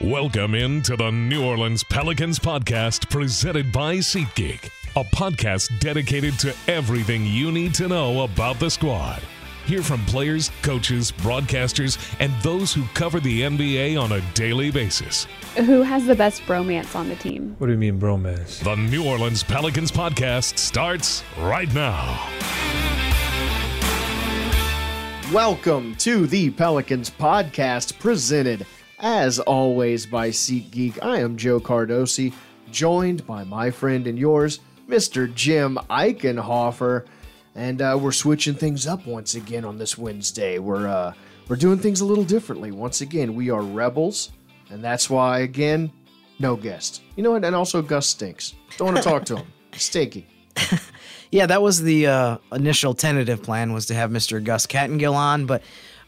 Welcome into the New Orleans Pelicans podcast presented by SeatGeek, a podcast dedicated to everything you need to know about the squad. Hear from players, coaches, broadcasters, and those who cover the NBA on a daily basis. Who has the best bromance on the team? What do you mean, bromance? The New Orleans Pelicans podcast starts right now. Welcome to the Pelicans podcast presented as always by SeatGeek. I am Joe Cardosi, joined by my friend and yours, Mr. Jim Eichenhofer. And uh, we're switching things up once again on this Wednesday. We're uh, we're doing things a little differently. Once again, we are rebels, and that's why again, no guest. You know what? And also Gus stinks. Don't want to talk to him. Stinky. Yeah, that was the uh, initial tentative plan was to have Mr. Gus Kattengell on, but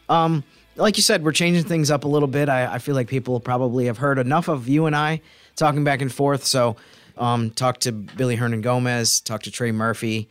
um, like you said, we're changing things up a little bit. I, I, feel like people probably have heard enough of you and I talking back and forth. So, um, talk to Willy Hernangomez, talk to Trey Murphy,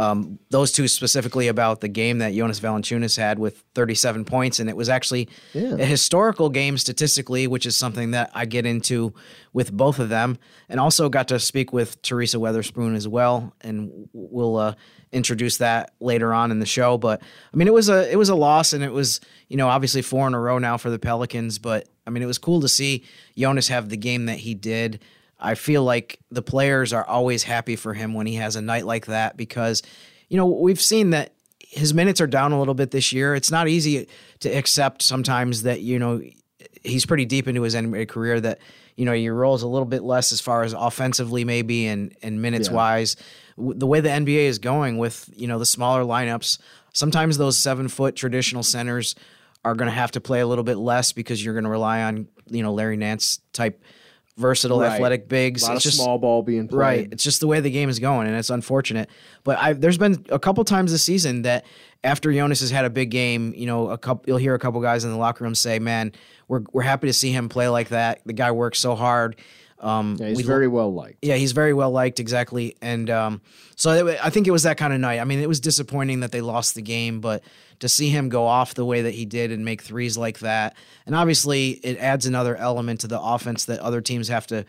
um, those two specifically about the game that Jonas Valanciunas had with 37 points, and it was actually yeah. a historical game statistically, which is something that I get into with both of them, and also got to speak with Teresa Weatherspoon as well, and we'll uh, introduce that later on in the show. But I mean, it was a it was a loss, and it was you know obviously four in a row now for the Pelicans, but I mean, it was cool to see Jonas have the game that he did. I feel like the players are always happy for him when he has a night like that because, you know, we've seen that his minutes are down a little bit this year. It's not easy to accept sometimes that, you know, he's pretty deep into his NBA career that, you know, your role is a little bit less as far as offensively maybe and, and minutes yeah. wise. The way the NBA is going with, you know, the smaller lineups, sometimes those seven foot traditional centers are going to have to play a little bit less because you're going to rely on, you know, Larry Nance type – versatile right. athletic bigs. A lot it's of just small ball being played. Right. It's just the way the game is going, and it's unfortunate. But I've, there's been a couple times this season that after Jonas has had a big game, you know, a couple you'll hear a couple guys in the locker room say, "Man, we're we're happy to see him play like that. The guy works so hard." Um, yeah, he's we, very well liked. Yeah, he's very well liked, exactly. And um, so it, I think it was that kind of night. I mean, it was disappointing that they lost the game, but to see him go off the way that he did and make threes like that, and obviously it adds another element to the offense that other teams have to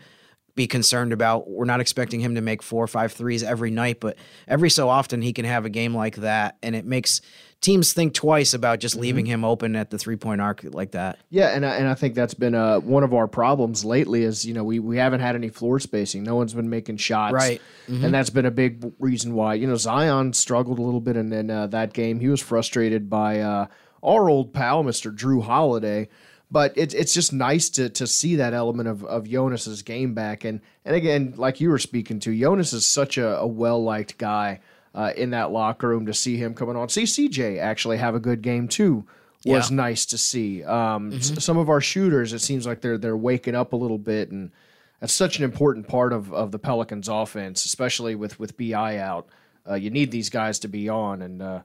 be concerned about. We're not expecting him to make four or five threes every night, but every so often he can have a game like that, and it makes teams think twice about just mm-hmm. leaving him open at the three point arc like that. Yeah, and I, and I think that's been uh, one of our problems lately. Is you know we we haven't had any floor spacing. No one's been making shots, right? Mm-hmm. And that's been a big reason why you know Zion struggled a little bit, and then uh, that game he was frustrated by uh, our old pal, Mister Jrue Holiday but it's it's just nice to to see that element of of Jonas's game back. And and again, like you were speaking to, Jonas is such a, a well liked guy uh, in that locker room. To see him coming on, see CJ actually have a good game too was yeah. nice to see. Um, mm-hmm. s- some of our shooters, it seems like they're they're waking up a little bit, and that's such an important part of of the Pelicans' offense, especially with with BI out. Uh, you need these guys to be on, and uh,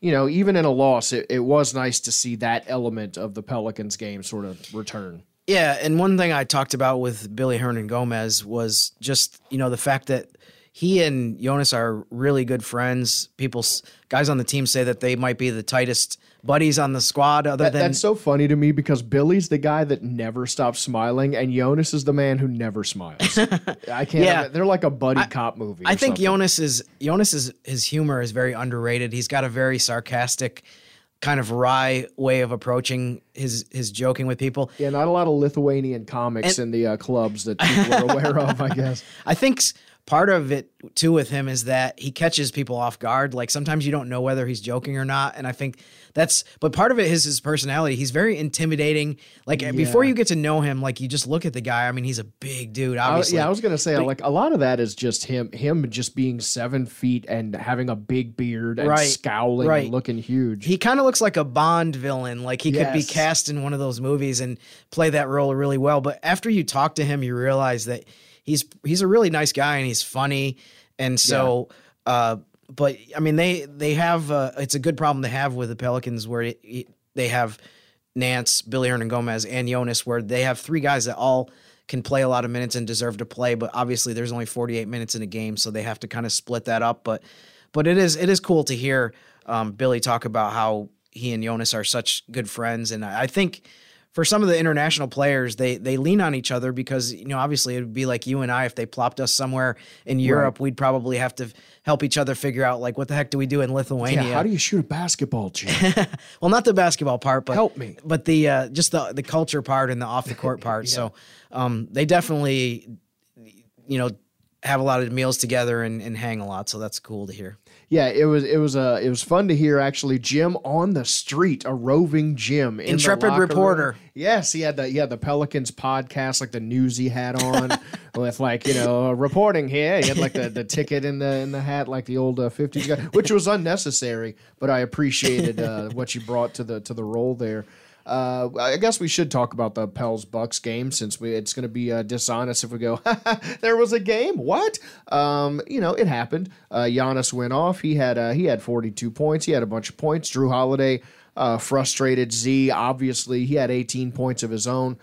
you know, even in a loss, it, it was nice to see that element of the Pelicans game sort of return. Yeah, and one thing I talked about with Willy Hernangomez was just you know the fact that he and Jonas are really good friends. People, guys on the team say that they might be the tightest buddies on the squad. Other that, than that's so funny to me because Billy's the guy that never stops smiling, and Jonas is the man who never smiles. I can't. Yeah. they're like a buddy I, cop movie. I think something. Jonas is Jonas is his humor is very underrated. He's got a very sarcastic kind of wry way of approaching his his joking with people. Yeah, not a lot of Lithuanian comics and, in the uh, clubs that people are aware of. I guess. I think part of it too with him is that he catches people off guard. Like sometimes you don't know whether he's joking or not, and I think that's. But part of it is his personality. He's very intimidating. Like before you get to know him, like you just look at the guy. I mean, he's a big dude. I- Obviously, yeah, I was gonna say like a lot of that is just him, him just being seven feet and having a big beard and Right, scowling right. and looking huge. he kind of looks like a Bond villain. Like he could be cast in one of those movies and play that role really well. But after you talk to him, you realize that he's he's a really nice guy and he's funny. And so, uh, but I mean, they they have uh, it's a good problem to have with the Pelicans where it, it- they have Nance, Willy Hernangomez, and Jonas, where they have three guys that all can play a lot of minutes and deserve to play. But obviously, there's only 48 minutes in a game, so they have to kind of split that up. But but it is it is cool to hear um, Billy talk about how he and Jonas are such good friends, and I I think for some of the international players, they they lean on each other because you know obviously it would be like you and I if they plopped us somewhere in Europe, we'd probably have to help each other figure out like what the heck do we do in Lithuania? yeah, how do you shoot a basketball, Jim? well, not the basketball part, but Help me. But the uh, just the the culture part and the off the court part. So um, they definitely, you know, have a lot of meals together and, and hang a lot. So that's cool to hear. Yeah, it was it was uh, it was fun to hear actually Jim on the street, a roving Jim, in the Intrepid locker room. reporter. Yes, he had the he had the Pelicans podcast, like the news he had on, with like you know reporting here. He had like the, the ticket in the in the hat, like the old uh, fifties guy, which was unnecessary, but I appreciated uh, what you brought to the to the role there. Uh, I guess we should talk about the Pels Bucks game since we it's going to be uh, dishonest if we go there was a game. What? Um, you know, it happened. Uh, Giannis went off. He had uh, he had 42 points. He had a bunch of points. Jrue Holiday uh, frustrated Z. Obviously, he had 18 points of his own.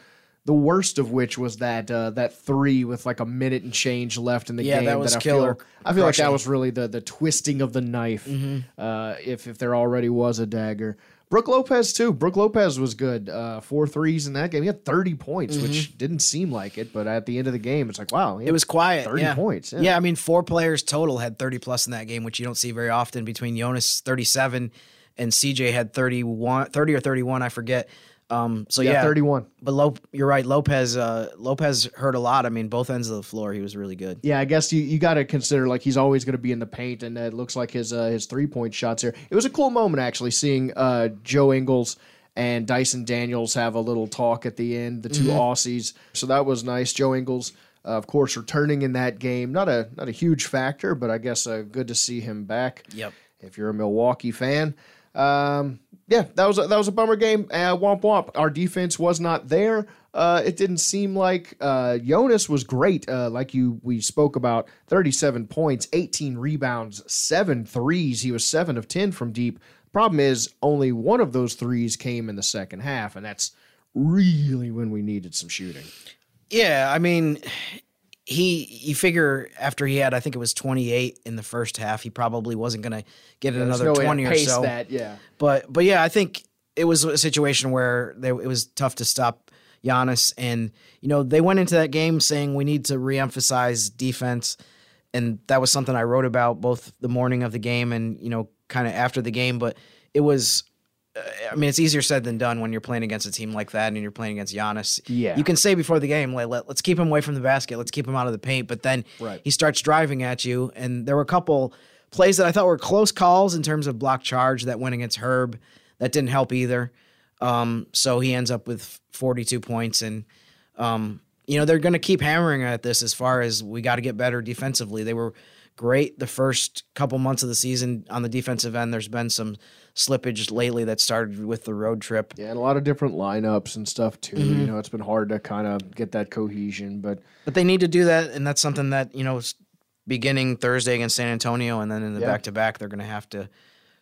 The worst of which was that uh, that three with like a minute and change left in the Yeah, game. that was I killer. Feel, I feel like that was really the the twisting of the knife. Mm-hmm. Uh, if if there already was a dagger. Brook Lopez too. Brook Lopez was good. Uh, four threes in that game. He had 30 points, which didn't seem like it, but at the end of the game, it's like wow, Mm-hmm. It was quiet. 30 yeah. points. Yeah. I mean, four players total had 30 plus in that game, which you don't see very often between Jonas 37 and CJ had 31, 30 or 31, I forget. Um, so yeah, yeah, 31. But Lo- you're right. Lopez, uh, Lopez hurt a lot. I mean, both ends of the floor, he was really good. Yeah, I guess you, you got to consider like he's always going to be in the paint, and it looks like his uh, his three point shots here. It was a cool moment actually seeing uh, Joe Ingles and Dyson Daniels have a little talk at the end, the 2 Aussies. So that was nice. Joe Ingles, uh, of course, returning in that game. Not a not a huge factor, but I guess uh, good to see him back. Yep. If you're a Milwaukee fan. Um, yeah, that was a, that was a bummer game. Uh, womp womp. Our defense was not there. Uh, it didn't seem like uh, Jonas was great. Uh, like you, we spoke about 37 points, 18 rebounds, seven threes. He was seven of 10 from deep. Problem is, only one of those threes came in the second half, and that's really when we needed some shooting. Yeah, I mean, he you figure after he had I think it was 28 in the first half, he probably wasn't going to get There's another no way to 20 or so. that. Yeah. But but yeah, I think it was a situation where they, it was tough to stop Giannis, and you know they went into that game saying we need to reemphasize defense, and that was something I wrote about both the morning of the game and you know kind of after the game. But it was, I mean, it's easier said than done when you're playing against a team like that and you're playing against Giannis. Yeah. you can say before the game, like, let, let's keep him away from the basket, let's keep him out of the paint, but then Right. he starts driving at you, and there were a couple plays that I thought were close calls in terms of block charge that went against Herb. That didn't help either. Um, so he ends up with 42 points, and um, you know they're going to keep hammering at this as far as we got to get better defensively. They were great the first couple months of the season on the defensive end. There's been some slippage lately that started with the road trip. Yeah, and a lot of different lineups and stuff too. Mm-hmm. You know, it's been hard to kind of get that cohesion, but But they need to do that, and that's something that you know, beginning Thursday against San Antonio, and then in the back to back, they're going to have to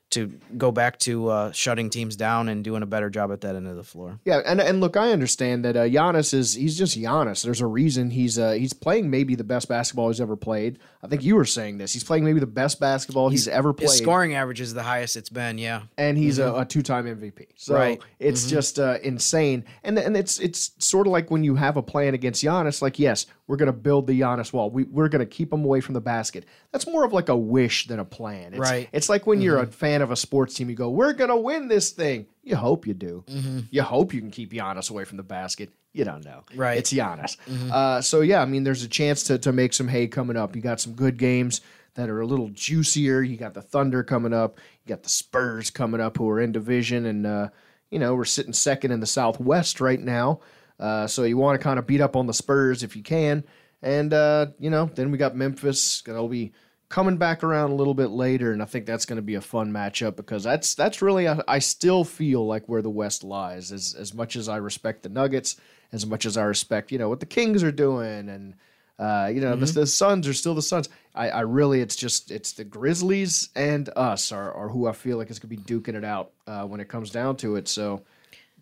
to go back to uh, shutting teams down and doing a better job at that end of the floor. Yeah, and and look, I understand that uh, Giannis is he's just Giannis. There's a reason he's uh, he's playing maybe the best basketball he's ever played. I think you were saying this. He's playing maybe the best basketball he's, ever played, His scoring average is the highest it's been. Yeah, and he's a, a two time MVP. So Right. it's just uh, insane. And and it's it's sort of like when you have a plan against Giannis. Like yes, we're gonna build the Giannis wall. We we're gonna keep him away from the basket. That's more of like a wish than a plan. It's, Right. It's like when you're a fan of a sports team. You go, we're gonna win this thing. You hope you do. You hope you can keep Giannis away from the basket. you don't know. Right. It's Giannis. Uh, so yeah, I mean, there's a chance to to make some hay coming up. You got some good games that are a little juicier. You got the Thunder coming up. You got the Spurs coming up, who are in division, and uh, you know we're sitting second in the Southwest right now. Uh, so you want to kind of beat up on the Spurs if you can, and uh, you know then we got Memphis. That'll be coming back around a little bit later, and I think that's going to be a fun matchup because that's that's really I, I still feel like where the West lies. As as much as I respect the Nuggets, as much as I respect you know what the Kings are doing, and uh, you know the, the Suns are still the Suns. I, I really it's just it's the Grizzlies and us are, are who I feel like is going to be duking it out uh, when it comes down to it. So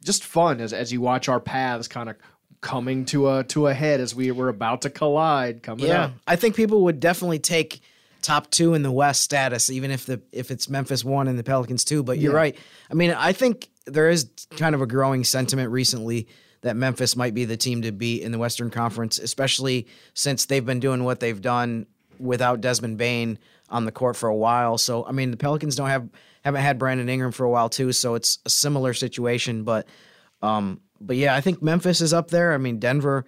just fun as as you watch our paths kind of coming to a to a head as we were about to collide coming Yeah, up. I think people would definitely take top two in the West status, even if the if it's Memphis one and the Pelicans two. But you're Yeah. right. I mean, I think there is kind of a growing sentiment recently that Memphis might be the team to beat in the Western Conference, especially since they've been doing what they've done without Desmond Bane on the court for a while. So I mean, the Pelicans don't have haven't had Brandon Ingram for a while too, so it's a similar situation. But um, but yeah, I think Memphis is up there. I mean, Denver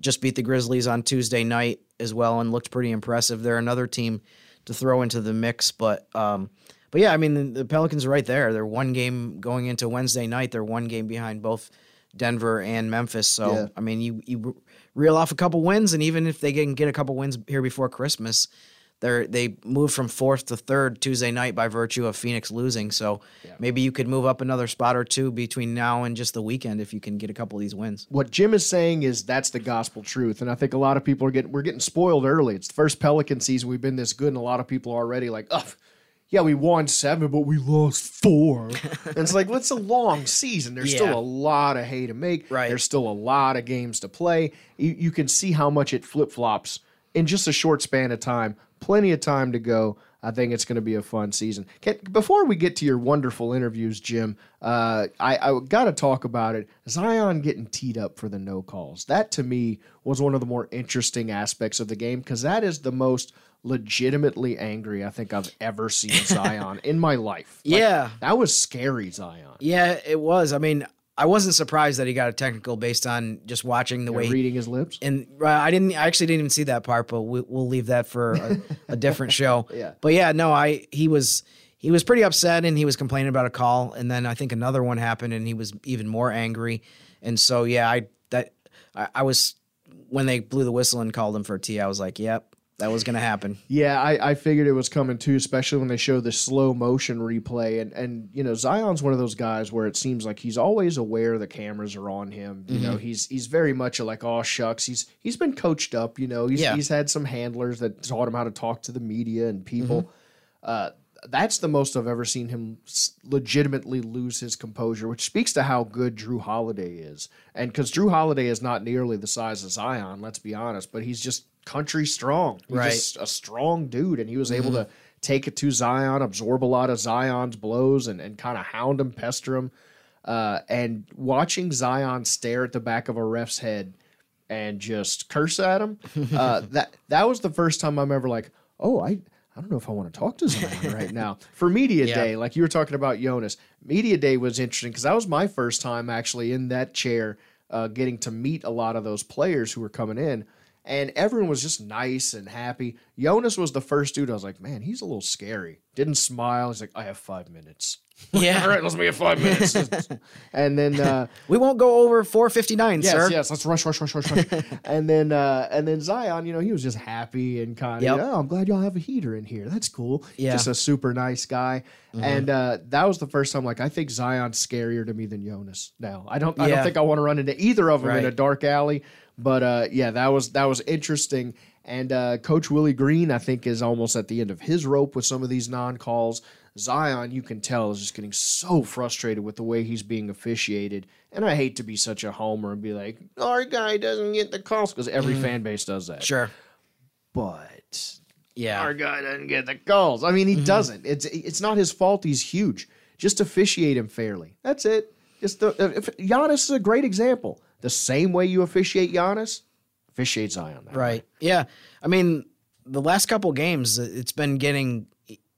just beat the Grizzlies on Tuesday night as well and looked pretty impressive. They're another team to throw into the mix, but um, but yeah, I mean the, the Pelicans are right there. They're one game going into Wednesday night. They're one game behind both Denver and Memphis. So Yeah. I mean, you you reel off a couple wins, and even if they can get a couple wins here before Christmas. They're, they moved from fourth to third Tuesday night by virtue of Phoenix losing. So maybe you could move up another spot or two between now and just the weekend if you can get a couple of these wins. what Jim is saying is that's the gospel truth, and I think a lot of people are getting we're getting spoiled early. It's the first Pelican season we've been this good, and a lot of people are already like, "Oh, yeah, we won seven, but we lost four. and it's like, well, it's a long season. There's Yeah. still a lot of hay to make. Right. There's still a lot of games to play. You, you can see how much it flip flops in just a short span of time. Plenty of time to go. I think it's going to be a fun season. Can, before we get to your wonderful interviews, Jim, uh, I, I got to talk about it. Zion getting teed up for the no calls. That to me was one of the more interesting aspects of the game because that is the most legitimately angry I think I've ever seen Zion in my life. Like, Yeah. that was scary, Zion. Yeah, it was. I mean, I wasn't surprised that he got a technical based on just watching the way. he- Reading his lips. and uh, I didn't. I actually didn't even see that part, but we, we'll leave that for a, a different show. Yeah. But yeah, no, I he was he was pretty upset and he was complaining about a call, and then I think another one happened, and he was even more angry. And so yeah, I that I, I was when they blew the whistle and called him for a tee, I was like, yep, that was gonna happen. Yeah, I, I figured it was coming too, especially when they show the slow motion replay. And and you know, Zion's one of those guys where it seems like he's always aware the cameras are on him. You Mm-hmm. know, he's he's very much like, oh shucks. He's he's been coached up. You know, he's Yeah. he's had some handlers that taught him how to talk to the media and people. Mm-hmm. Uh, that's the most I've ever seen him legitimately lose his composure, which speaks to how good Jrue Holiday is. And because Jrue Holiday is not nearly the size of Zion, let's be honest, but he's just country strong. He's Right. just a strong dude, and he was able to take it to Zion, absorb a lot of Zion's blows, and, and kind of hound him, pester him. Uh, and watching Zion stare at the back of a ref's head and just curse at him, uh, that that was the first time I'm ever like, oh, I. I don't know if I want to talk to Zion right now. For media Yeah. day, like you were talking about Jonas, media day was interesting because that was my first time actually in that chair, uh, getting to meet a lot of those players who were coming in, and everyone was just nice and happy. Jonas was the first dude. I was like, man, he's a little scary. Didn't smile. He's like, I have five minutes. Yeah. All right, let's make it five minutes. and then uh, We won't go over 459, yes, sir. yes, let's rush, rush, rush, rush, rush. and then uh, and then Zion, you know, he was just happy and kind of, Yep. oh, I'm glad y'all have a heater in here. That's cool. Yeah. just a super nice guy. And uh, that was the first time, like, I think Zion's scarier to me than Jonas. Now, I don't, I Yeah. don't think I want to run into either of them in a dark alley. But uh, yeah, that was that was interesting. And uh, Coach Willie Green, I think, is almost at the end of his rope with some of these non calls. Zion, you can tell, is just getting so frustrated with the way he's being officiated. And I hate to be such a homer and be like, our guy doesn't get the calls because every fan base does that. Sure. But Yeah. our guy doesn't get the calls. I mean, he doesn't. It's it's not his fault. He's huge. Just officiate him fairly. That's it. Just the, if, Giannis is a great example. The same way you officiate Giannis, officiate Zion. that way. Right. Yeah. I mean, the last couple games, it's been getting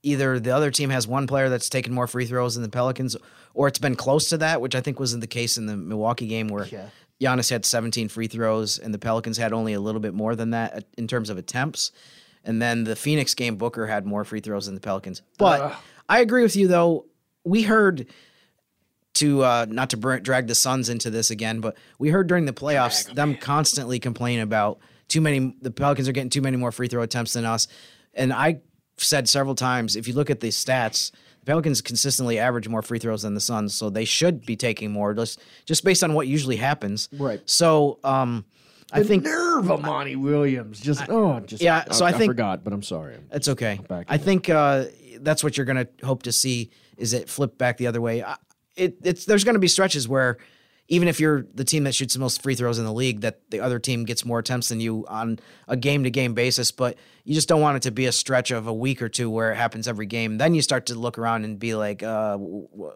either the other team has one player that's taken more free throws than the Pelicans, or it's been close to that, which I think was in the case in the Milwaukee game where Yeah. Giannis had 17 free throws, and the Pelicans had only a little bit more than that uh, in terms of attempts. And then the Phoenix game, Booker had more free throws than the Pelicans. But I agree with you, though. We heard to uh, not to br- drag the Suns into this again, but we heard during the playoffs them constantly complain about too many. The Pelicans are getting too many more free throw attempts than us, and I said several times if you look at the stats, the Pelicans consistently average more free throws than the Suns, so they should be taking more just just based on what usually happens. Right. So um, I The think nerve of Monty Williams. Just oh, just yeah, so I think- forgot, but I'm sorry. It's okay. back I think uh, that's what you're going to hope to see is it flip back the other way. I- It, it's there's going to be stretches where even if you're the team that shoots the most free throws in the league, that the other team gets more attempts than you on a game to game basis. But you just don't want it to be a stretch of a week or two where it happens every game. Then you start to look around and be like, uh,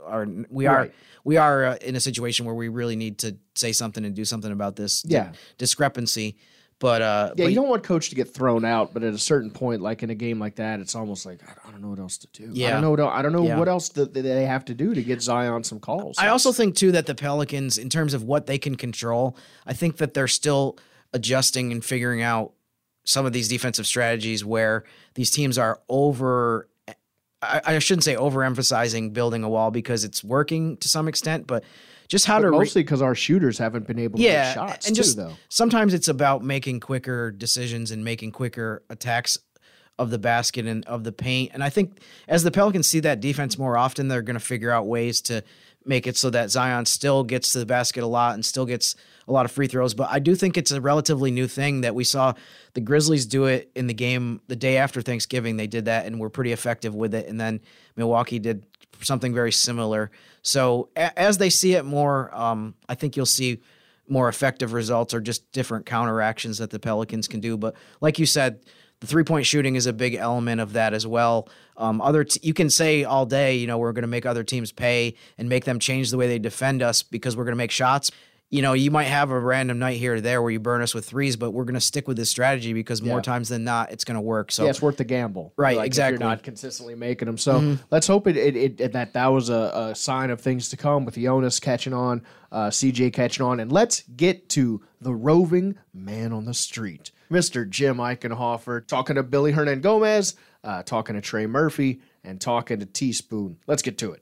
are, we are Right. we are uh, in a situation where we really need to say something and do something about this Yeah. discrepancy. But uh, Yeah, but you don't want coach to get thrown out, but at a certain point, like in a game like that, it's almost like I don't know what else to do. Yeah, I don't know. What, I don't know Yeah. what else that they have to do to get Zion some calls. I also think too that the Pelicans, in terms of what they can control, I think that they're still adjusting and figuring out some of these defensive strategies where these teams are over. I, I shouldn't say overemphasizing building a wall because it's working to some extent, but just how But to mostly because our shooters haven't been able to yeah, shots and too, just though. sometimes it's about making quicker decisions and making quicker attacks of the basket and of the paint. And I think as the Pelicans see that defense more often, they're going to figure out ways to make it so that Zion still gets to the basket a lot and still gets a lot of free throws. But I do think it's a relatively new thing that we saw the Grizzlies do it in the game the day after Thanksgiving. They did that and were pretty effective with it. And then Milwaukee did something very similar. So a- as they see it more, um, I think you'll see more effective results or just different counteractions that the Pelicans can do. But like you said, the three point shooting is a big element of that as well. Um, other t- you can say all day, you know, we're going to make other teams pay and make them change the way they defend us because we're going to make shots. You know, you might have a random night here or there where you burn us with threes, but we're going to stick with this strategy because more Yeah. times than not, it's going to work. So yeah, it's worth the gamble. Right, Like, if exactly. you're not consistently making them. So let's hope it, it, it that that was a, a sign of things to come with Jonas catching on, uh, CJ catching on, and let's get to the roving man on the street, Mr. Jim Eichenhofer, talking to Willy Hernangomez, uh, talking to Trey Murphy, and talking to Teaspoon. Let's get to it.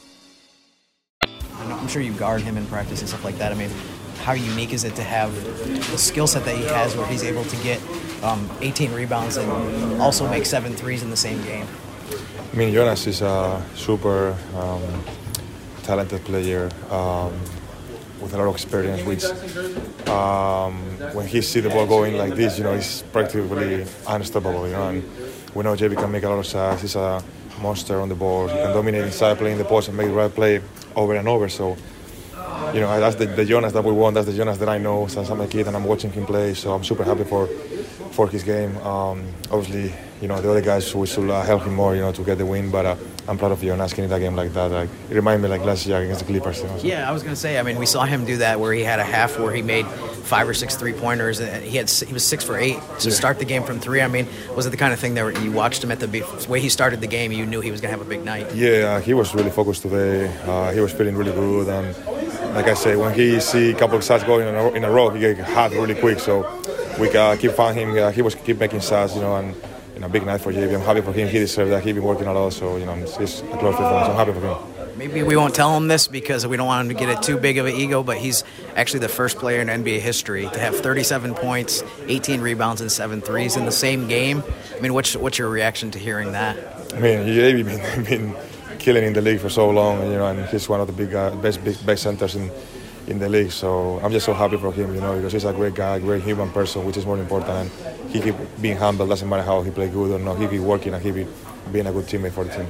I'm sure you guard him in practice and stuff like that. I mean, how unique is it to have the skill set that he has where he's able to get um, 18 rebounds and also make seven threes in the same game? I mean, Jonas is a super um, talented player um, with a lot of experience, which um, when he sees the ball going like this, you know, he's practically unstoppable, you know, and we know JV can make a lot of shots. He's a monster on the board. He can dominate inside, play in the post, and make the right play over and over. So, you know, that's the, the Jonas that we want. That's the Jonas that I know since I'm a kid and I'm watching him play. So I'm super happy for for his game. Um, obviously, you know, the other guys we should uh, help him more, you know, to get the win. But uh, I'm proud of Jonas getting that game like that. Like, it reminded me like last year against the Clippers. You know, so. Yeah, I was gonna say. I mean, we saw him do that where he had a half where he made five or six three pointers, and he had he was six for eight to Yeah. start the game from three. I mean, was it the kind of thing that you watched him at the way he started the game, you knew he was gonna have a big night? Yeah, uh, he was really focused today. Uh, he was feeling really good, and like I say, when he see a couple of shots going in a, in a row, he get hot really quick. So we uh, keep finding him. Uh, he was keep making shots, you know, and you know, big night for JV. I'm happy for him. He deserved that. He's been working a lot, so you know, he's a close friend. So I'm happy for him. Maybe we won't tell him this because we don't want him to get it too big of an ego, but he's actually the first player in NBA history to have 37 points, 18 rebounds, and seven threes in the same game. I mean, what's what's your reaction to hearing that? I mean, JV been been killing in the league for so long, you know, and he's one of the big, uh, best big best centers in in the league. So I'm just so happy for him, you know, because he's a great guy, great human person, which is more important. And he keep being humble. Doesn't matter how he play good or not. He keep working and he be being a good teammate for the team.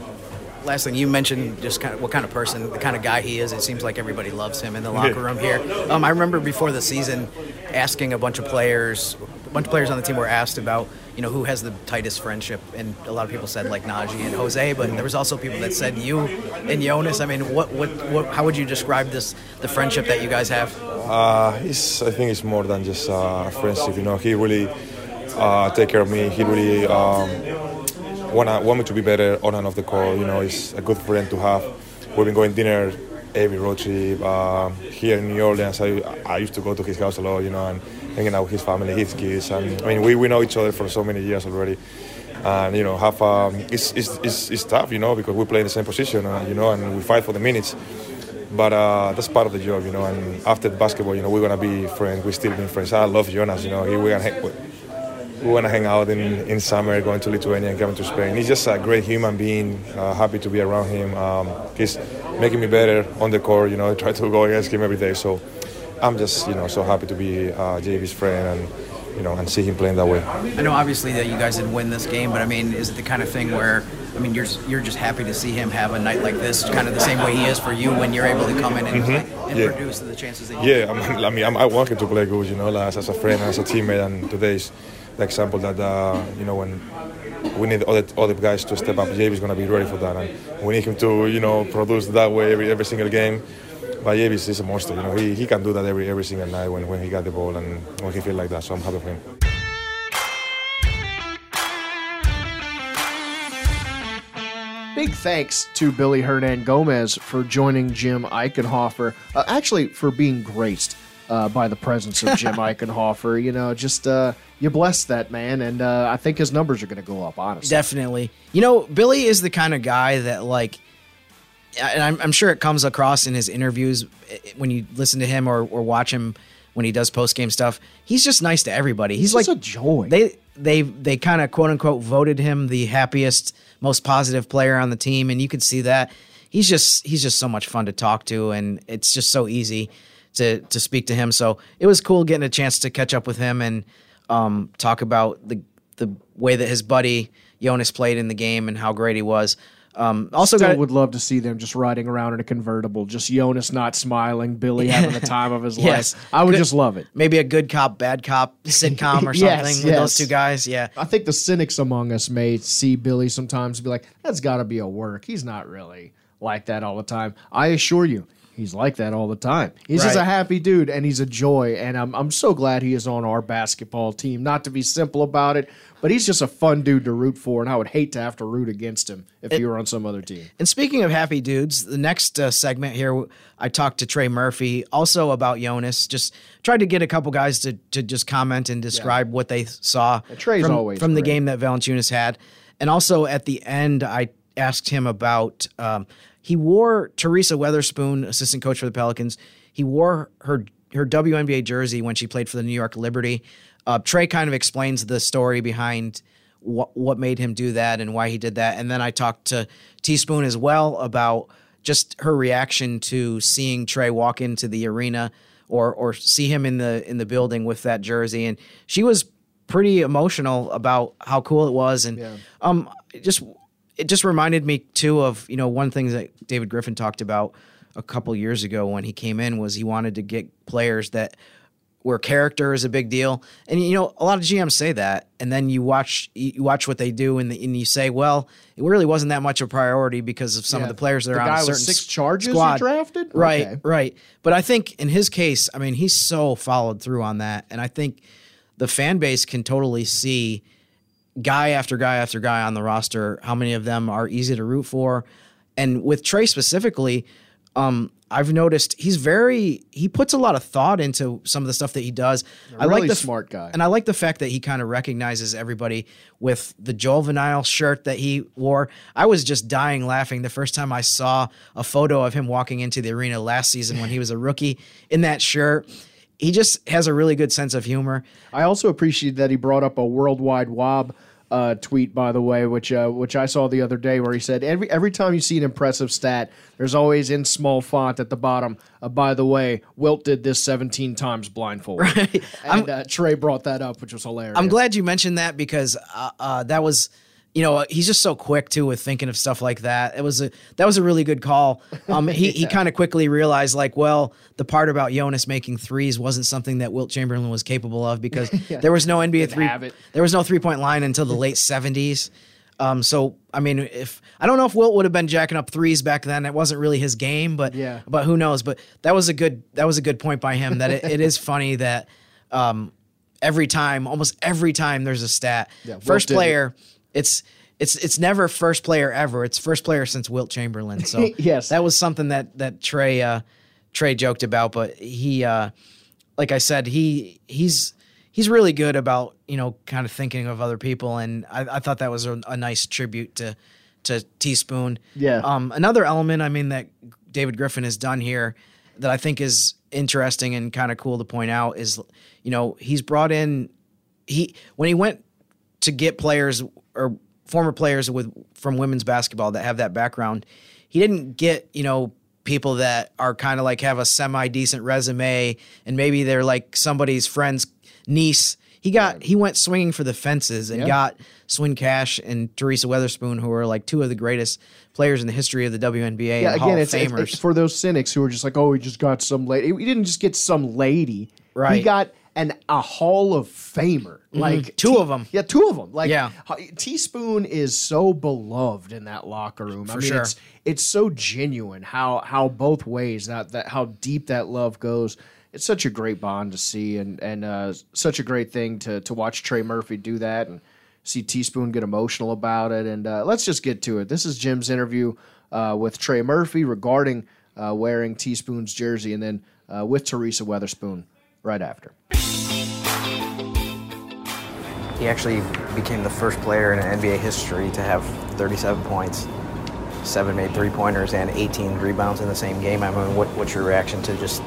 Last thing you mentioned, just kind of what kind of person, the kind of guy he is. It seems like everybody loves him in the locker room here. Um, I remember before the season asking a bunch of players, bunch of players on the team were asked about, you know, who has the tightest friendship, and a lot of people said like Naji and Jose, but there was also people that said you and Jonas. I mean, what, what, what how would you describe this, the friendship that you guys have? Uh, he's, I think it's more than just uh, a friendship. You know, he really uh, take care of me. He really um, wanna want me to be better on and off the court. You know, he's a good friend to have. We've been going dinner every road trip uh, here in New Orleans. I, I used to go to his house a lot. You know, and hanging out with his family, his kids. And I mean, we, we know each other for so many years already. And you know, have um, it's, it's, it's, it's tough, you know, because we play in the same position, uh, you know, and we fight for the minutes but uh, that's part of the job, you know. And after basketball, you know, we're gonna be friends. We're still being friends. I love Jonas, you know. He, we're gonna hang, we're gonna hang out in, in summer, going to Lithuania and coming to Spain. He's just a great human being. Uh, happy to be around him. Um, he's making me better on the court. You know, I try to go against him every day. So I'm just, you know, so happy to be uh, JV's friend and you know and see him playing that way. I know obviously that you guys didn't win this game, but I mean, is it the kind of thing where I mean you're you're just happy to see him have a night like this, kind of the same way he is for you when you're able to come in and, and Yeah. produce the chances that you Yeah, I mean, I, mean I'm, I want him to play good, you know, like, as, a friend, and as a teammate, and today's the example that, uh, you know, when we need other, other guys to step up, JV's going to be ready for that, and we need him to, you know, produce that way every, every single game. But JV is a monster, you know, he, he can do that every, every single night when, when he got the ball and when he feel like that, so I'm happy for him. Big thanks to Willy Hernangomez for joining Jim Eichenhofer. Uh, actually, for being graced uh, by the presence of Jim Eichenhofer. You know, just uh, you bless that man, and uh, I think his numbers are going to go up. Honestly, Definitely. You know, Billy is the kind of guy that like and I'm, I'm sure it comes across in his interviews eh, when you listen to him or, or watch him when he does post game stuff. He's just nice to everybody. He's, He's like a joy. They they they kind of quote unquote voted him the happiest, most positive player on the team, and you can see that. He's just he's just so much fun to talk to, and it's just so easy to to speak to him. So it was cool getting a chance to catch up with him and um, talk about the the way that his buddy Jonas played in the game and how great he was. Um, also, Still got would love to see them just riding around in a convertible, just Jonas not smiling, Billy having the time of his Yes. life. I would Good- just love it. maybe a good cop, bad cop sitcom or something Yes, with those two guys. Yeah. I think the cynics among us may see Billy sometimes and be like, "That's got to be a work. He's not really like that all the time. I assure you, he's like that all the time. He's just a happy dude and he's a joy. And I'm, I'm so glad he is on our basketball team. Not to be simple about it, but he's just a fun dude to root for. And I would hate to have to root against him if he were on some other team. And speaking of happy dudes, the next uh, segment here, I talked to Trey Murphy also about Jonas. Just tried to get a couple guys to, to just comment and describe what they saw Trey's from, always from the great. game that Valanciunas had. And also at the end, I asked him about um, he wore Teresa Weatherspoon, assistant coach for the Pelicans. He wore her her WNBA jersey when she played for the New York Liberty. Uh, Trey kind of explains the story behind what what made him do that and why he did that. And then I talked to Teaspoon as well about just her reaction to seeing Trey walk into the arena or or see him in the in the building with that jersey. And she was pretty emotional about how cool it was. And um just it just reminded me too of, you know, one thing that David Griffin talked about a couple years ago when he came in was he wanted to get players that where character is a big deal. And you know, a lot of GMs say that, and then you watch you watch what they do, and, the, and you say, well, it really wasn't that much of a priority because of some Yeah. of the players that The are on a certain six charges squad. drafted? Right, Okay. right. But I think in his case, I mean, he's so followed through on that, and I think the fan base can totally see guy after guy after guy on the roster, how many of them are easy to root for. And with Trey specifically, um, I've noticed he's very he puts a lot of thought into some of the stuff that he does. I really like the smart guy. and I like the fact that he kind of recognizes everybody with the Joel shirt that he wore. I was just dying laughing the first time I saw a photo of him walking into the arena last season when he was a rookie in that shirt. He just has a really good sense of humor. I also appreciate that he brought up a worldwide wob uh, tweet, by the way, which uh, which I saw the other day, where he said every every time you see an impressive stat, there's always in small font at the bottom. Uh, by the way, Wilt did this 17 times blindfolded. And uh, Trey brought that up, which was hilarious. I'm glad you mentioned that because uh, uh, that was, you know, he's just so quick too with thinking of stuff like that. It was a that was a really good call. Um, he he kind of quickly realized like, well, the part about Jonas making threes wasn't something that Wilt Chamberlain was capable of because there was no NBA three have it. there was no three point line until the late 70s. Um, so I mean, if I don't know if Wilt would have been jacking up threes back then, it wasn't really his game, but Yeah. but who knows? But that was a good that was a good point by him that it, it is funny that um, every time, almost every time there's a stat, Wilt first player. it. It's it's it's never first player ever. It's first player since Wilt Chamberlain. So Yes. that was something that that Trey uh, Trey joked about, but he uh, like I said, he he's he's really good about you know kind of thinking of other people, and I, I thought that was a, a nice tribute to to Teaspoon. Yeah. Um, another element, I mean, that David Griffin has done here that I think is interesting and kind of cool to point out is, you know, he's brought in he when he went to get players or former players with from women's basketball that have that background, he didn't get, you know, people that are kind of like have a semi decent resume and maybe they're like somebody's friend's niece. He got he went swinging for the fences and Yeah. got Swin Cash and Teresa Weatherspoon, who are like two of the greatest players in the history of the WNBA yeah, and again, it's, it's, it's for those cynics who are just like, oh, he just got some lady. He didn't just get some lady. Right. He got an a Hall of Famer. Like Mm-hmm. Two of 'em. Yeah, two of them. Like Yeah. Teaspoon is so beloved in that locker room. I For mean, sure. it's it's so genuine how how both ways that that how deep that love goes. It's such a great bond to see, and and uh, such a great thing to to watch Trey Murphy do that and see Teaspoon get emotional about it. And uh, let's just get to it. This is Jim's interview uh, with Trey Murphy regarding uh, wearing Teaspoon's jersey, and then uh, with Teresa Weatherspoon right after. He actually became the first player in NBA history to have 37 points, seven made three pointers, and 18 rebounds in the same game. I mean, what, what's your reaction to just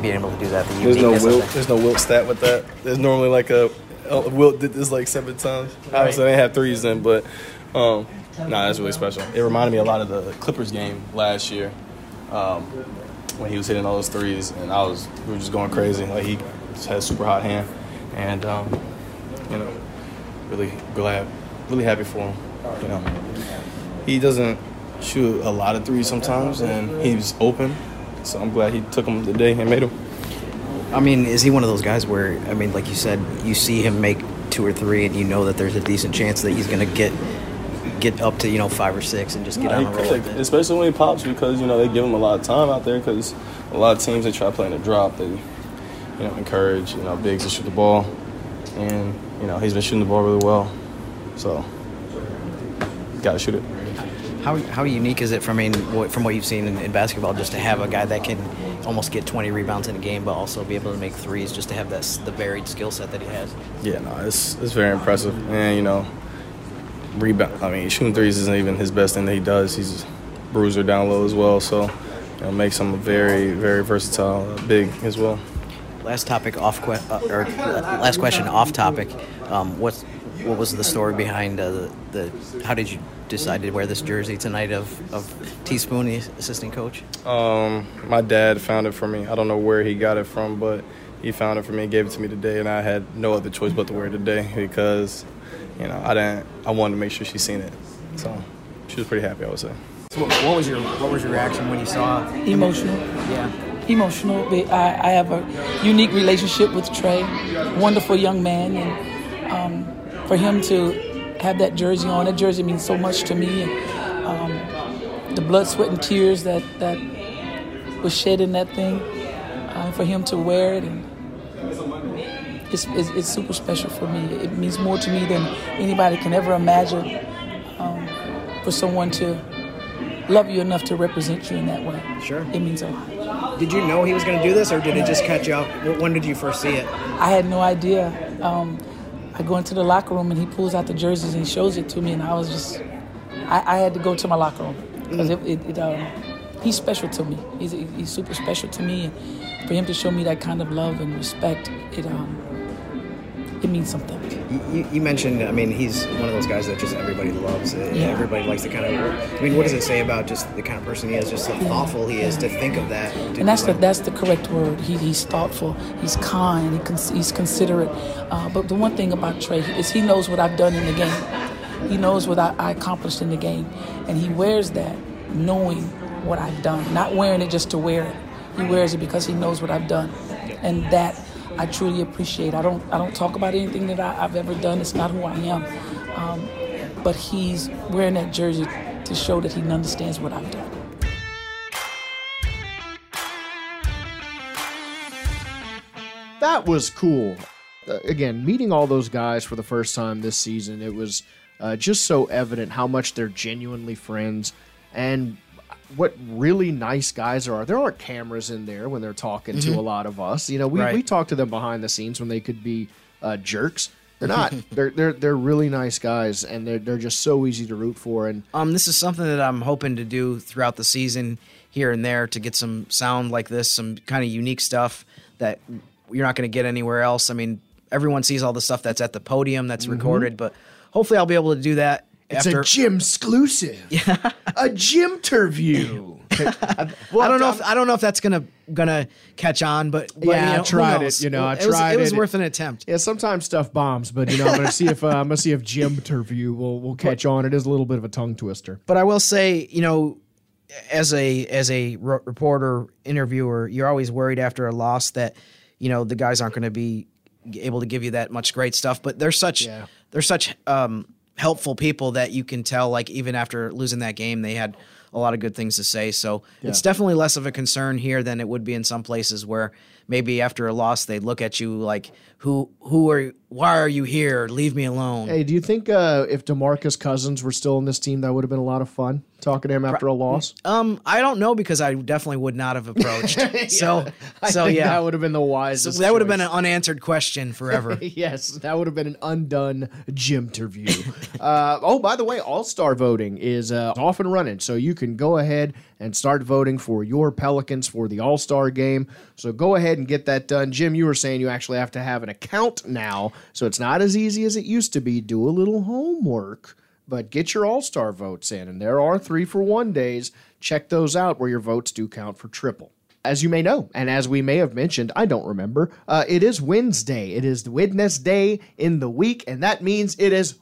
being able to do that? The There's no wilt. There's no wilt stat with that. There's normally like a wilt did this like seven times. Obviously they have threes then, but um, nah, that's really special. It reminded me a lot of the Clippers game last year um, when he was hitting all those threes, and I was we were just going crazy. Like he just had a super hot hand, and um, you know, really glad, really happy for him. You know, he doesn't shoot a lot of threes sometimes, and he's open. So I'm glad he took them today and made them. I mean, is he one of those guys where, I mean, like you said, you see him make two or three and you know that there's a decent chance that he's going to get get up to you know five or six and just get Nah, on the roll. could, especially when he pops because you know they give him a lot of time out there because a lot of teams they try playing a drop they you know encourage you know bigs to shoot the ball and you know he's been shooting the ball really well so got to shoot it. How, how unique is it from, I mean, what- from what you've seen in, in basketball just to have a guy that can almost get 20 rebounds in a game but also be able to make threes just to have that the varied skill set that he has? Yeah, no, it's it's very impressive and you know rebound. I mean shooting threes isn't even his best thing that he does. He's a bruiser down low as well so you know makes him a very very versatile uh, big as well. Last topic off que- uh, or uh, last question off topic. Um, what what was the story behind uh, the, the how did you decide to wear this jersey tonight of of Teaspoon, the assistant coach? Um, my dad found it for me. I don't know where he got it from, but he found it for me and gave it to me today, and I had no other choice but to wear it today because, you know, I didn't. I wanted to make sure she seen it, so she was pretty happy. I would say. So what, what was your what was your reaction when you saw? Emotional. Yeah. Emotional. But I, I have a unique relationship with Trey. Wonderful young man, and um, for him to have that jersey on, that jersey means so much to me. And um, the blood, sweat, and tears that that was shed in that thing, uh, for him to wear it, and it's, it's, it's super special for me. It means more to me than anybody can ever imagine. Um, for someone to love you enough to represent you in that way. Sure. It means a lot. Did you know he was going to do this, or did it just catch you up? When did you first see it? I had no idea. Um, I go into the locker room and he pulls out the jerseys and he shows it to me, and I was just, I, I had to go to my locker room because it, it, it um, he's special to me. He's, he's super special to me, and for him to show me that kind of love and respect, it um, it means something. You, you, mentioned, I mean, he's one of those guys that just everybody loves. Uh, Yeah. Everybody likes to kind of. I mean, what does it say about just the kind of person he is? Just how thoughtful he is to think of that. to and that's the that. that's the correct word. He, he's thoughtful. He's kind. He cons- he's considerate. Uh, but the one thing about Trey is he knows what I've done in the game. He knows what I, I accomplished in the game, and he wears that knowing what I've done, not wearing it just to wear it. He wears it because he knows what I've done, and that I truly appreciate. I don't I don't talk about anything that I, I've ever done. It's not who I am. Um, but he's wearing that jersey to show that he understands what I've done. that was cool. Uh, again, meeting all those guys for the first time this season, it was uh, just so evident how much they're genuinely friends and what really nice guys there are. There aren't cameras in there when they're talking to Mhm. a lot of us. You know, we, Right. we talk to them behind the scenes when they could be uh, jerks. They're not. they're they're they're really nice guys, and they're they're just so easy to root for. And Um, this is something that I'm hoping to do throughout the season, here and there, to get some sound like this, some kind of unique stuff that you're not going to get anywhere else. I mean, everyone sees all the stuff that's at the podium that's Mhm. recorded, but hopefully, I'll be able to do that. It's after a gym exclusive. Yeah, a gym interview. I don't know if I don't know if that's gonna gonna catch on, but, but yeah, you know, I tried it. You know, I it was, tried it. was it. worth an attempt. Yeah, sometimes stuff bombs, but you know, I'm gonna see if uh, I'm gonna see if Jim interview will will catch on. It is a little bit of a tongue twister. But I will say, you know, as a as a re- reporter interviewer, you're always worried after a loss that you know the guys aren't going to be able to give you that much great stuff. But they're such they're such um, helpful people that you can tell. Like even after losing that game, they had a lot of good things to say. So Yeah. it's definitely less of a concern here than it would be in some places where maybe after a loss they'd look at you like who who are why are you here leave me alone Hey, do you think uh, if Demarcus Cousins were still in this team, that would have been a lot of fun talking to him after a loss? Um, I don't know because I definitely would not have approached. So, I so think yeah, that would have been the So wisest. that would have been an unanswered question forever. yes, that would have been an undone gym interview. uh, oh, by the way, All Star voting is uh, off and running, so you can go ahead and start voting for your Pelicans for the All Star game. So go ahead and get that done. Jim, you were saying you actually have to have an account now, so it's not as easy as it used to be. Do a little homework. But get your All Star votes in, and there are three for one days. Check those out where your votes do count for triple as you may know, and as we may have mentioned, I don't remember, uh, it is Wednesday. It is the Wednesday in the week, and that means it is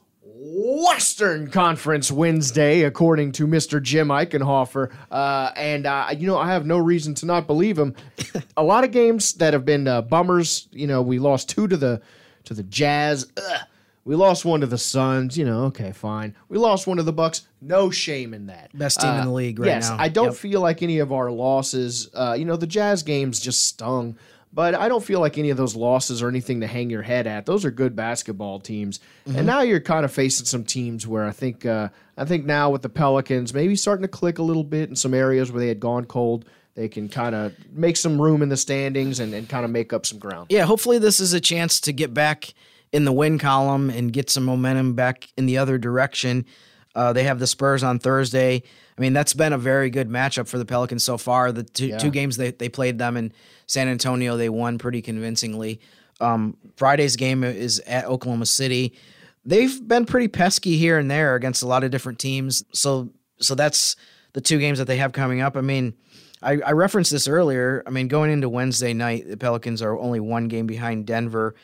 Western Conference Wednesday, according to Mr. Jim Eichenhofer. Uh, and, uh, you know, I have no reason to not believe him. a lot of games that have been uh, bummers, you know, we lost two to the to the Jazz. Ugh. We lost one to the Suns, you know, okay, fine. We lost one to the Bucks, no shame in that. Best team in the league right yes, now. I don't Yep. feel like any of our losses, uh, you know, the Jazz games just stung, but I don't feel like any of those losses are anything to hang your head at. Those are good basketball teams. Mm-hmm. And now you're kind of facing some teams where I think uh, I think now with the Pelicans, maybe starting to click a little bit in some areas where they had gone cold. They can kind of make some room in the standings and, and kind of make up some ground. Yeah, hopefully this is a chance to get back in the win column and get some momentum back in the other direction. Uh, they have the Spurs on Thursday. I mean, that's been a very good matchup for the Pelicans so far. The two, Yeah. two games they, they played them in San Antonio, they won pretty convincingly. Um, Friday's game is at Oklahoma City. They've been pretty pesky here and there against a lot of different teams. So, so that's the two games that they have coming up. I mean, I, I referenced this earlier. I mean, going into Wednesday night, the Pelicans are only one game behind Denver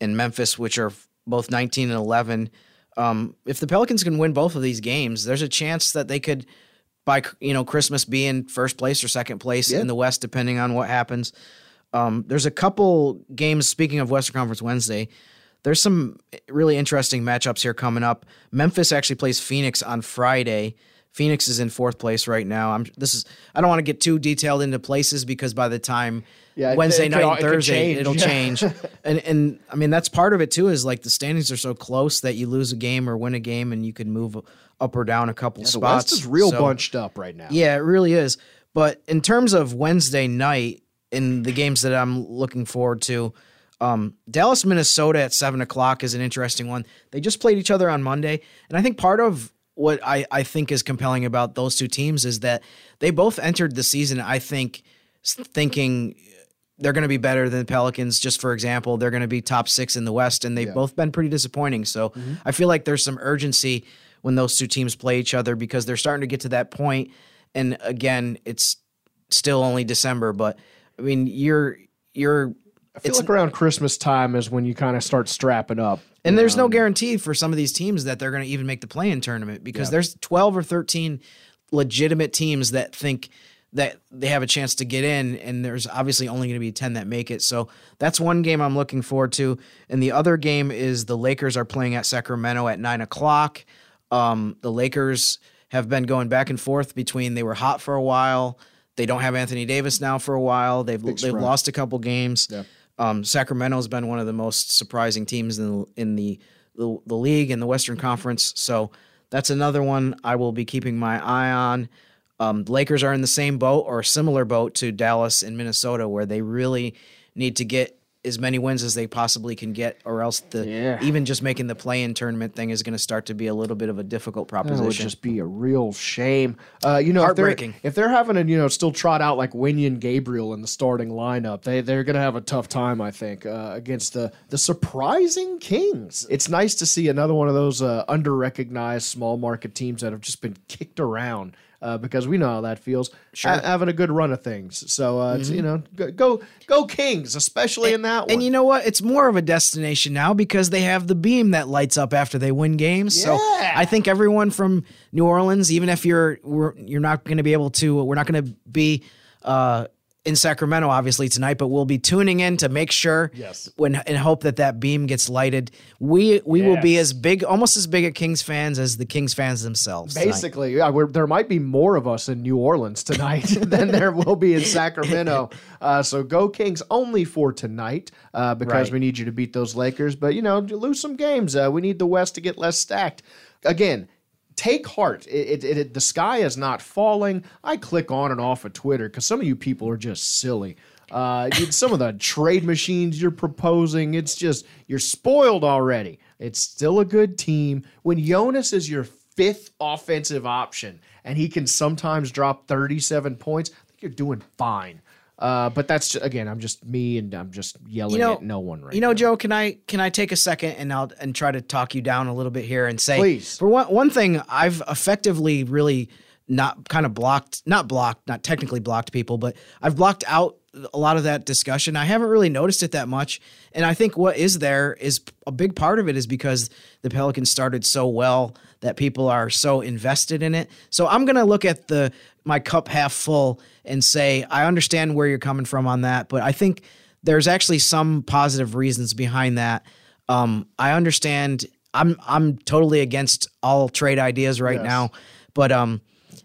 and Memphis, which are both 19 and 11. Um, if the Pelicans can win both of these games, there's a chance that they could, by you know Christmas, being first place or second place Yeah. in the West, depending on what happens. Um, there's a couple games. Speaking of Western Conference Wednesday, there's some really interesting matchups here coming up. Memphis actually plays Phoenix on Friday. Phoenix is in fourth place right now. I'm this is I don't want to get too detailed into places because by the time Yeah, Wednesday it night could- and it could Thursday change. it'll change. and and I mean that's part of it too is like the standings are so close that you lose a game or win a game and you can move up or down a couple The spots. West is real So- bunched up right now. yeah, it really is. But in terms of Wednesday night in the games that I'm looking forward to, um, Dallas, Minnesota at seven o'clock is an interesting one. They just played each other on Monday, and I think part of what I, I think is compelling about those two teams is that they both entered the season. I think thinking they're going to be better than the Pelicans. Just for example, they're going to be top six in the West, and they've Yeah. both been pretty disappointing. So mm-hmm. I feel like there's some urgency when those two teams play each other because they're starting to get to that point. And again, it's still only December, but I mean, you're you're. I feel it's- like around Christmas time is when you kind of start strapping up. And there's no guarantee for some of these teams that they're going to even make the play-in tournament because Yeah. there's 12 or 13 legitimate teams that think that they have a chance to get in, and there's obviously only going to be 10 that make it. So that's one game I'm looking forward to. And the other game is the Lakers are playing at Sacramento at nine o'clock. Um, the Lakers have been going back and forth between they were hot for a while. They don't have Anthony Davis now for a while. They've Big they've lost a couple games. Yeah. Um, Sacramento's been one of the most surprising teams in the, in the, the the league in the Western Conference. So that's another one I will be keeping my eye on. Um, Lakers are in the same boat or similar boat to Dallas and Minnesota, where they really need to get as many wins as they possibly can get, or else the Yeah. even just making the play-in tournament thing is going to start to be a little bit of a difficult proposition. It would just be a real shame. Uh, you know, if they're, if they're having to, you know, still trot out like Wenyen Gabriel in the starting lineup, they they're going to have a tough time, I think, uh, against the the surprising Kings. It's nice to see another one of those uh, under recognized small market teams that have just been kicked around. Uh, because we know how that feels, Sure. ha- having a good run of things. So uh, it's, Mhm. you know, go, go go Kings, especially in that one. And you know what? It's more of a destination now because they have the beam that lights up after they win games. So I think everyone from New Orleans, even if you're we're, you're not going to be able to, we're not going to be uh, in Sacramento obviously tonight, but we'll be tuning in to make sure Yes. when and hope that that beam gets lighted. We we will be as big, almost as big at Kings fans as the Kings fans themselves. tonight. Basically, yeah, we're, there might be more of us in New Orleans tonight than there will be in Sacramento. Uh, so go Kings only for tonight uh, because Right. we need you to beat those Lakers. But you know, lose some games. Uh, we need the West to get less stacked. Again, take heart. It, it, it, the sky is not falling. I click on and off of Twitter because some of you people are just silly. Uh, some of the trade machines you're proposing, it's just you're spoiled already. It's still a good team. When Jonas is your fifth offensive option and he can sometimes drop 37 points, I think you're doing fine. Uh, but that's again, I'm just me and I'm just yelling You know, at no one right You know, Joe, can I can I take a second and I'll and try to talk you down a little bit here and say, Please. For one one thing, I've effectively really not kind of blocked, not blocked, not technically blocked people, but I've blocked out a lot of that discussion. I haven't really noticed it that much, and I think what is there is a big part of it is because the Pelicans started so well that people are so invested in it. So I'm gonna look at the my cup half full and say I understand where you're coming from on that, but I think there's actually some positive reasons behind that. Um, I understand I'm I'm totally against all trade ideas right Yes. now, but um,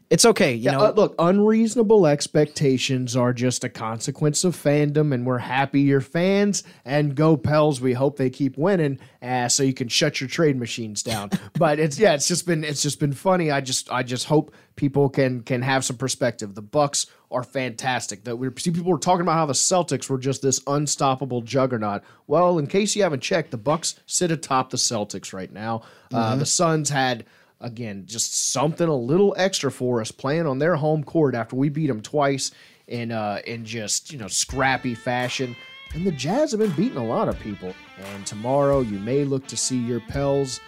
it's okay. You Yeah, know, uh, look, unreasonable expectations are just a consequence of fandom, and we're happy you're fans. And go Pels, we hope they keep winning, uh, so you can shut your trade machines down. but it's yeah, it's just been it's just been funny. I just I just hope people can can have some perspective. The Bucks are fantastic. That we see people were talking about how the Celtics were just this unstoppable juggernaut. Well, in case you haven't checked, the Bucks sit atop the Celtics right now. Uh, Mhm. the Suns had again just something a little extra for us playing on their home court after we beat them twice in uh in just you know scrappy fashion. And the jazz have been beating a lot of people. And tomorrow you may look to see your pels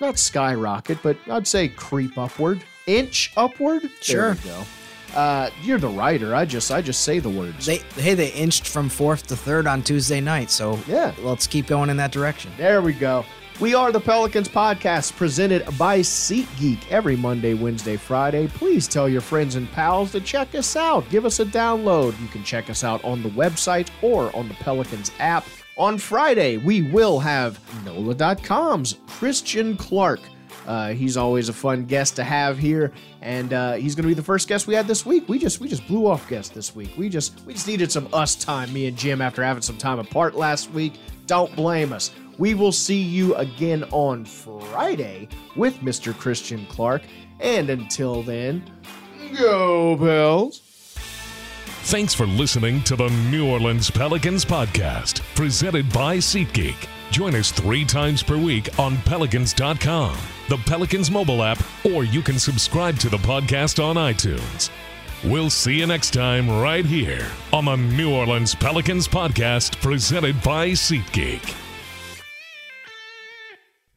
not skyrocket but i'd say creep upward inch upward? Sure. go. Uh you're the writer. I just i just say the words. They hey they inched from fourth to third on Tuesday night, so yeah, let's keep going in that direction. There we go. We are the Pelicans podcast presented by SeatGeek every Monday, Wednesday, Friday. Please tell your friends and pals to check us out. Give us a download. You can check us out on the website or on the Pelicans app. On Friday, we will have NOLA.com's Christian Clark. Uh, he's always a fun guest to have here, and uh, he's going to be the first guest we had this week. We just we just blew off guests this week. We just we just needed some us time, me and Jim, after having some time apart last week. Don't blame us. We will see you again on Friday with Mr. Christian Clark, and until then, go Pels. Thanks for listening to the New Orleans Pelicans podcast, presented by SeatGeek. Join us three times per week on Pelicans.com, the Pelicans mobile app, or you can subscribe to the podcast on iTunes. We'll see you next time right here on the New Orleans Pelicans podcast, presented by SeatGeek.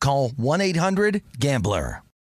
call 1-800-GAMBLER.